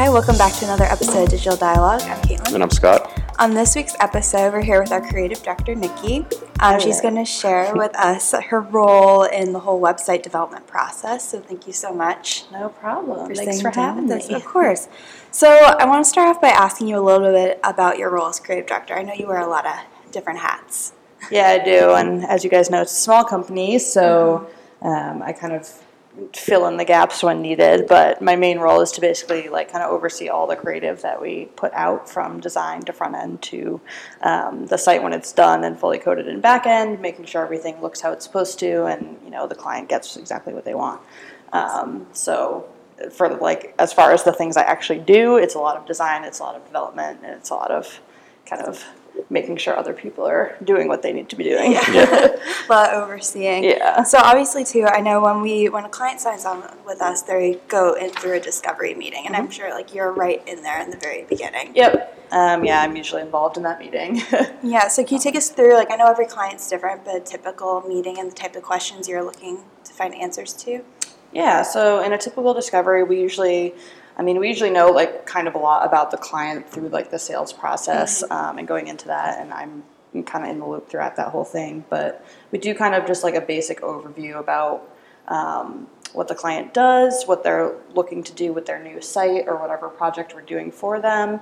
Hi, welcome back to another episode of Digital Dialogue. I'm Caitlin. And I'm Scott. On this week's episode, we're here with our creative director, Nikki. Um, she's going to share with us her role in the whole website development process. So, thank you so much No problem. for Thanks for having with us. me. Of course. So, I want to start off by asking you a little bit about your role as creative director. I know you wear a lot of different hats. Yeah, I do. And as you guys know, it's a small company, so um, I kind of fill in the gaps when needed. But my main role is to basically like kind of oversee all the creative that we put out from design to front end to um, the site when it's done and fully coded in back end, making sure everything looks how it's supposed to, and you know the client gets exactly what they want. Um, so for like as far as the things I actually do, it's a lot of design, it's a lot of development, and it's a lot of kind of making sure other people are doing what they need to be doing. a lot of overseeing. Yeah. So obviously too, I know when we when a client signs on with us, they go in through a discovery meeting, and I'm sure like you're right in there in the very beginning. Yep. Um, yeah, I'm usually involved in that meeting. Yeah. So can you take us through like I know every client's different, but a typical meeting and the type of questions you're looking to find answers to. yeah, so in a typical discovery, we usually, I mean, we usually know like kind of a lot about the client through like the sales process um, and going into that, and I'm kind of in the loop throughout that whole thing. But we do kind of just like a basic overview about um, what the client does, what they're looking to do with their new site or whatever project we're doing for them.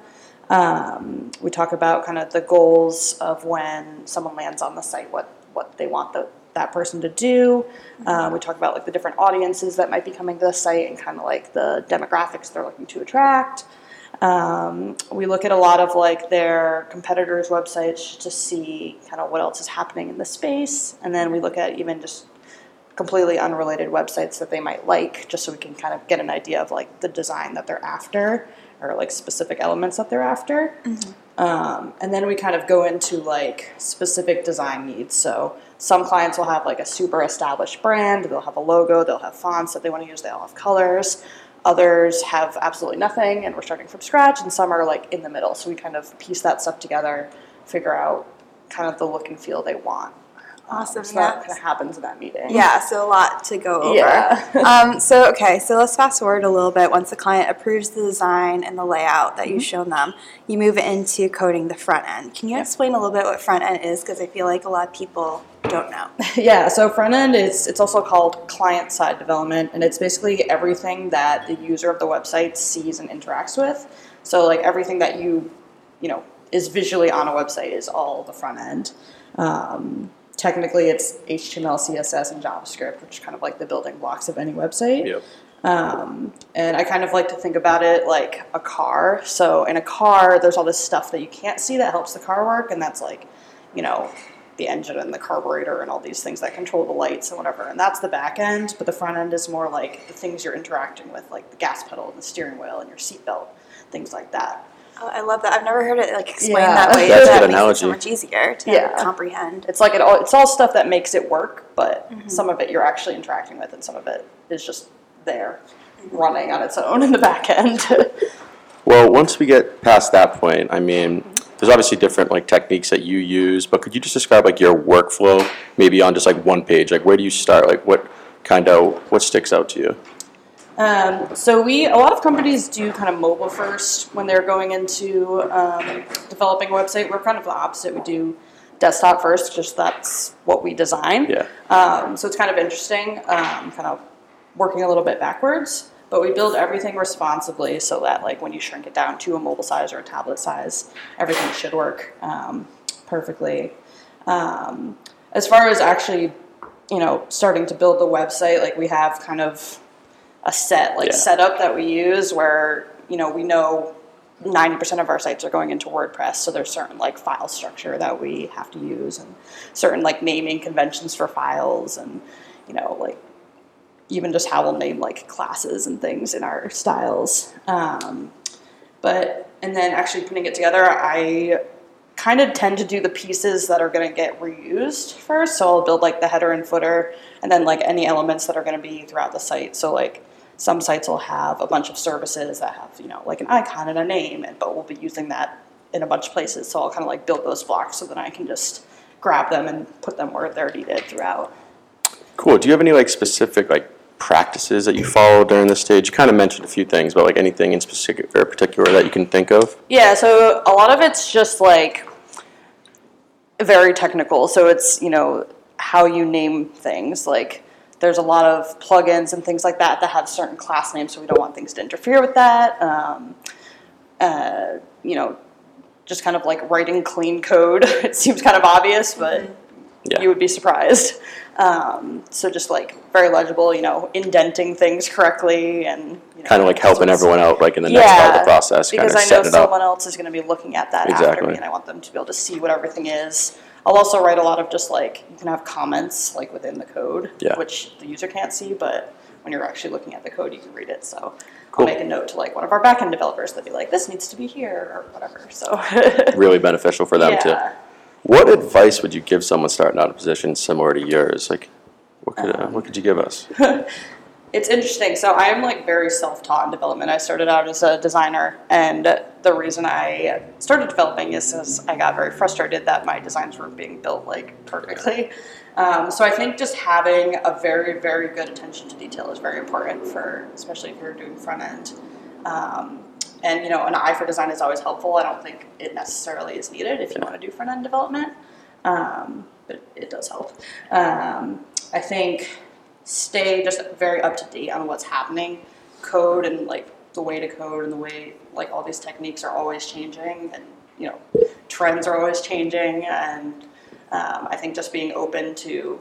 Um, we talk about kind of the goals of when someone lands on the site, what what they want the, that person to do. Uh, we talk about like the different audiences that might be coming to the site and kind of like the demographics they're looking to attract. Um, we look at a lot of like their competitors' websites to see kind of what else is happening in the space, and then we look at even just completely unrelated websites that they might like, just so we can kind of get an idea of like the design that they're after or like specific elements that they're after. Um, and then we kind of go into like specific design needs. So some clients will have like a super established brand, they'll have a logo, they'll have fonts that they want to use, they'll have colors. Others have absolutely nothing and we're starting from scratch, and some are like in the middle. So we kind of piece that stuff together, figure out kind of the look and feel they want. Awesome, so that kind of happens in that meeting. Yeah. So a lot to go over. Yeah. um, so okay, so let's fast forward a little bit. Once the client approves the design and the layout that you've shown them, you move into coding the front end. Can you explain a little bit what front end is? Because I feel like a lot of people don't know. Yeah, so front end is it's also called client side development, and it's basically everything that the user of the website sees and interacts with. So like everything that you you know is visually on a website is all the front end. Um, technically, it's HTML, CSS, and JavaScript, which are kind of like the building blocks of any website. Yep. Um, and I kind of like to think about it like a car. So in a car, there's all this stuff that you can't see that helps the car work, and that's like, you know, the engine and the carburetor and all these things that control the lights and whatever. And that's the back end, but the front end is more like the things you're interacting with, like the gas pedal and the steering wheel and your seatbelt, things like that. Oh, I love that. I've never heard it like explained Yeah. that way. That's that good makes it so much easier to Yeah. comprehend. It's like it all, it's all stuff that makes it work, but mm-hmm. some of it you're actually interacting with, and some of it is just there, mm-hmm. running on its own in the back end. Well, once we get past that point, I mean, mm-hmm. there's obviously different like techniques that you use, but could you just describe like your workflow, maybe on just like one page? Like, where do you start? Like, what kind of what sticks out to you? Um, so we, a lot of companies do kind of mobile first when they're going into um, developing a website. We're kind of the opposite. We do desktop first, just that's what we design. Yeah. Um, so it's kind of interesting, um, kind of working a little bit backwards. But we build everything responsibly so that like when you shrink it down to a mobile size or a tablet size, everything should work um, perfectly. Um, as far as actually, you know, starting to build the website, like we have kind of a set like Yeah. setup that we use where you know we know 90% of our sites are going into WordPress, so there's certain like file structure that we have to use and certain like naming conventions for files and you know like even just how we'll name like classes and things in our styles. Um, but and then actually putting it together, I kind of tend to do the pieces that are going to get reused first. So I'll build like the header and footer, and then like any elements that are going to be throughout the site. So like some sites will have a bunch of services that have you know like an icon and a name, and but we'll be using that in a bunch of places. So I'll kind of like build those blocks so that I can just grab them and put them where they're needed throughout. Cool. Do you have any like specific like practices that you follow during this stage? You kind of mentioned a few things, but like anything in specific or particular that you can think of? Yeah, so a lot of it's just like very technical. So it's, you know, how you name things. Like there's a lot of plugins and things like that that have certain class names, so we don't want things to interfere with that. Um, uh, you know, just kind of like writing clean code. it seems kind of obvious, but Yeah. you would be surprised. Um, so just like very legible, you know, indenting things correctly and you know, Kind of like helping everyone out, like in the next part of the process, kind because of I know setting it up. someone else is going to be looking at that after Exactly. me, and I want them to be able to see what everything is. I'll also write a lot of just like you can have comments like within the code, Yeah. which the user can't see, but when you're actually looking at the code, you can read it. So Cool. I'll make a note to like one of our backend developers that'd be like, "This needs to be here" or whatever. So Really beneficial for them too. What advice would you give someone starting out a position similar to yours? Like, what could uh, what could you give us? It's interesting. So I'm like very self-taught in development. I started out as a designer, and the reason I started developing is because I got very frustrated that my designs weren't being built like perfectly. Um, so I think just having a very, very good attention to detail is very important for, especially if you're doing front end. Um, and you know, an eye for design is always helpful. I don't think it necessarily is needed if you want to do front end development, um, but it does help. Um, I think stay just very up to date on what's happening. Code and like the way to code and the way like all these techniques are always changing, and you know, trends are always changing. And um, I think just being open to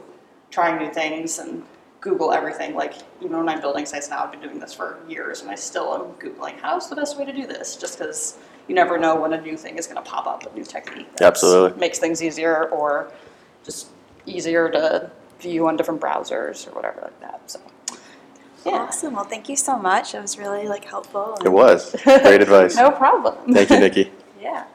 trying new things and Google everything. Like even when I'm building sites now, I've been doing this for years, and I still am googling how's the best way to do this, just because you never know when a new thing is going to pop up, a new technique. that Absolutely. makes things easier or just easier to view on different browsers or whatever like that. So yeah, Awesome. Well, thank you so much. It was really like helpful. It was great advice. no problem. Thank you, Nikki. Yeah.